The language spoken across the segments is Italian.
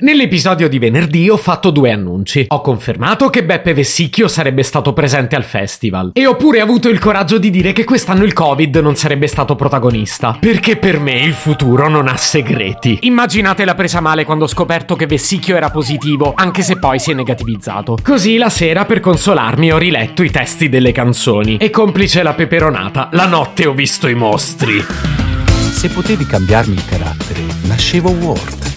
Nell'episodio di venerdì ho fatto due annunci. Ho confermato che Beppe Vessicchio sarebbe stato presente al festival e ho pure avuto il coraggio di dire che quest'anno il Covid non sarebbe stato protagonista, perché per me il futuro non ha segreti. Immaginate la presa male quando ho scoperto che Vessicchio era positivo, anche se poi si è negativizzato. Così la sera per consolarmi ho riletto i testi delle canzoni e complice la peperonata, la notte ho visto i mostri. Se potevi cambiarmi il carattere, nascevo Ward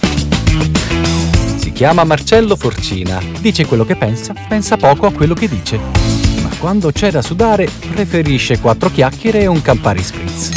si chiama Marcello Forcina. Dice quello che pensa, pensa poco a quello che dice. Ma quando c'è da sudare, preferisce quattro chiacchiere e un Campari Spritz.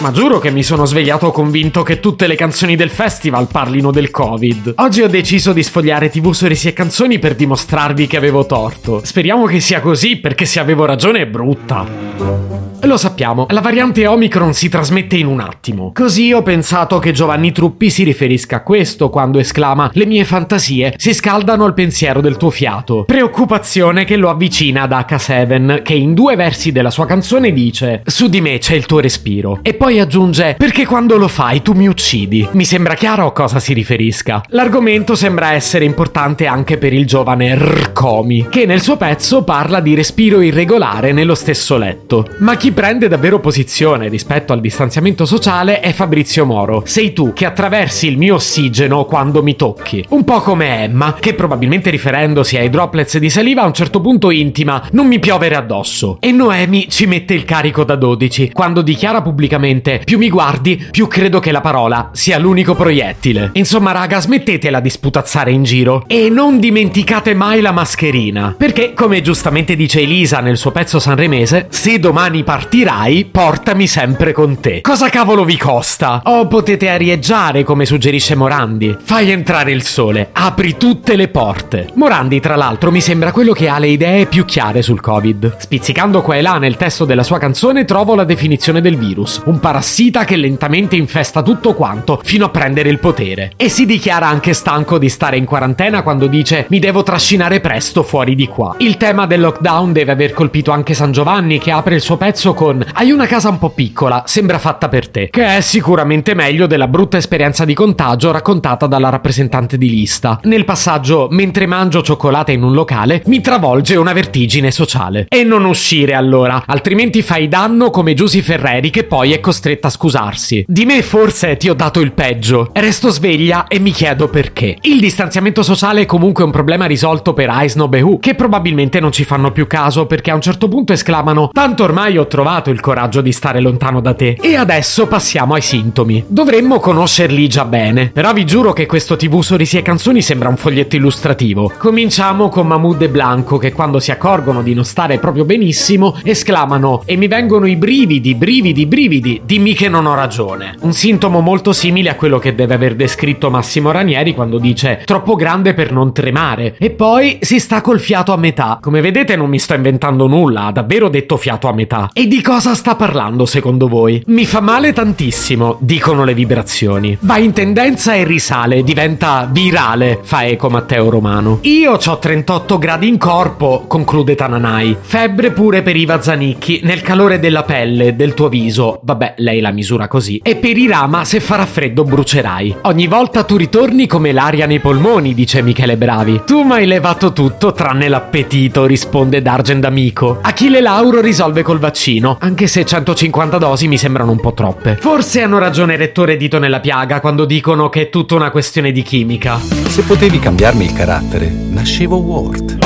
Ma giuro che mi sono svegliato convinto che tutte le canzoni del festival parlino del Covid. Oggi ho deciso di sfogliare TV Sorrisi e Canzoni per dimostrarvi che avevo torto. Speriamo che sia così, perché se avevo ragione è brutta. Lo sappiamo, la variante Omicron si trasmette in un attimo. Così ho pensato che Giovanni Truppi si riferisca a questo quando esclama Le mie fantasie si scaldano al pensiero del tuo fiato. Preoccupazione che lo avvicina ad H7, che in due versi della sua canzone dice Su di me c'è il tuo respiro. E poi aggiunge Perché quando lo fai tu mi uccidi. Mi sembra chiaro a cosa si riferisca. L'argomento sembra essere importante anche per il giovane Rcomi, che nel suo pezzo parla di respiro irregolare nello stesso letto. Ma chi prende davvero posizione rispetto al distanziamento sociale è Fabrizio Moro. Sei tu che attraversi il mio ossigeno quando mi tocchi. Un po' come Emma, che probabilmente riferendosi ai droplets di saliva a un certo punto intima non mi piovere addosso. E Noemi ci mette il carico da 12 quando dichiara pubblicamente più mi guardi, più credo che la parola sia l'unico proiettile. Insomma raga, smettetela di sputazzare in giro e non dimenticate mai la mascherina. Perché, come giustamente dice Elisa nel suo pezzo sanremese, se domani partiamo partirai, portami sempre con te. Cosa cavolo vi costa? O potete arieggiare, come suggerisce Morandi. Fai entrare il sole, apri tutte le porte. Morandi, tra l'altro, mi sembra quello che ha le idee più chiare sul Covid. Spizzicando qua e là nel testo della sua canzone trovo la definizione del virus. Un parassita che lentamente infesta tutto quanto fino a prendere il potere. E si dichiara anche stanco di stare in quarantena quando dice mi devo trascinare presto fuori di qua. Il tema del lockdown deve aver colpito anche San Giovanni che apre il suo pezzo con Hai una casa un po' piccola, sembra fatta per te, che è sicuramente meglio della brutta esperienza di contagio raccontata dalla rappresentante di lista. Nel passaggio Mentre mangio cioccolata in un locale mi travolge una vertigine sociale. E non uscire allora, altrimenti fai danno come Giusy Ferreri che poi è costretta a scusarsi. Di me forse ti ho dato il peggio. Resto sveglia e mi chiedo perché. Il distanziamento sociale è comunque un problema risolto per Aisnob e Hu, che probabilmente non ci fanno più caso perché a un certo punto esclamano tanto ormai ho trovato il coraggio di stare lontano da te. E adesso passiamo ai sintomi. Dovremmo conoscerli già bene, però vi giuro che questo TV Sorrisi e Canzoni sembra un foglietto illustrativo. Cominciamo con Mahmoud e Blanco che quando si accorgono di non stare proprio benissimo esclamano e mi vengono i brividi, brividi, brividi, dimmi che non ho ragione. Un sintomo molto simile a quello che deve aver descritto Massimo Ranieri quando dice troppo grande per non tremare e poi si sta col fiato a metà. Come vedete non mi sto inventando nulla, ha davvero detto fiato a metà. E di cosa sta parlando secondo voi? Mi fa male tantissimo, dicono le vibrazioni. Va in tendenza e risale, diventa virale, fa eco Matteo Romano. Io ho 38 gradi in corpo, conclude Tananai. Febbre pure per Iva Zanicchi, nel calore della pelle, del tuo viso. Vabbè, lei la misura così. E per Irama, se farà freddo brucerai. Ogni volta tu ritorni come l'aria nei polmoni, dice Michele Bravi. Tu mi hai levato tutto tranne l'appetito, risponde Dargen d'amico. Achille Lauro risolve col vaccino pochino, anche se 150 dosi mi sembrano un po' troppe. Forse hanno ragione Rettore e Dito nella piaga quando dicono che è tutta una questione di chimica. Se potevi cambiarmi il carattere, nascevo Ward.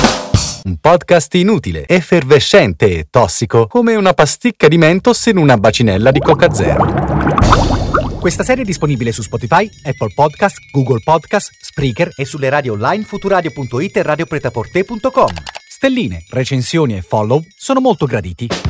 Un podcast inutile, effervescente e tossico, come una pasticca di mentos in una bacinella di Coca Zero. Questa serie è disponibile su Spotify, Apple Podcast, Google Podcast, Spreaker e sulle radio online futuradio.it e radiopretaporte.com. Stelline, recensioni e follow sono molto graditi.